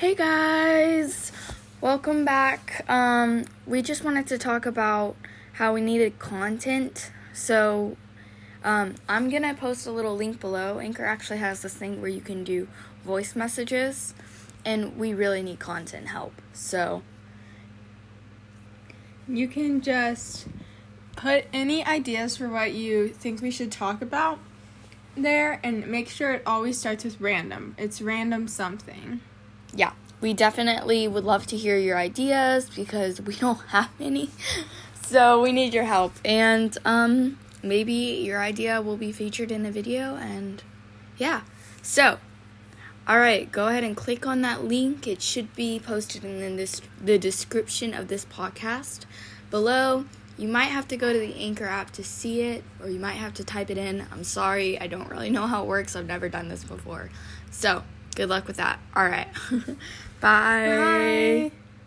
Hey guys, welcome back. Um, we just wanted to talk about how we needed content. So, um, I'm gonna post a little link below. Anchor actually has this thing where you can do voice messages, and we really need content help. So, You can just put any ideas for what you think we should talk about there and make sure it always starts with random. It's random something. Yeah, we definitely would love to hear your ideas because we don't have any. So, we need your help, and um, maybe your idea will be featured in a video, and yeah. So, all right, go ahead and click on that link. It should be posted in this the description of this podcast below. You might have to go to the Anchor app to see it, or you might have to type it in. I'm sorry, I don't really know how it works. I've never done this before. So, good luck with that. All right. Bye. Bye.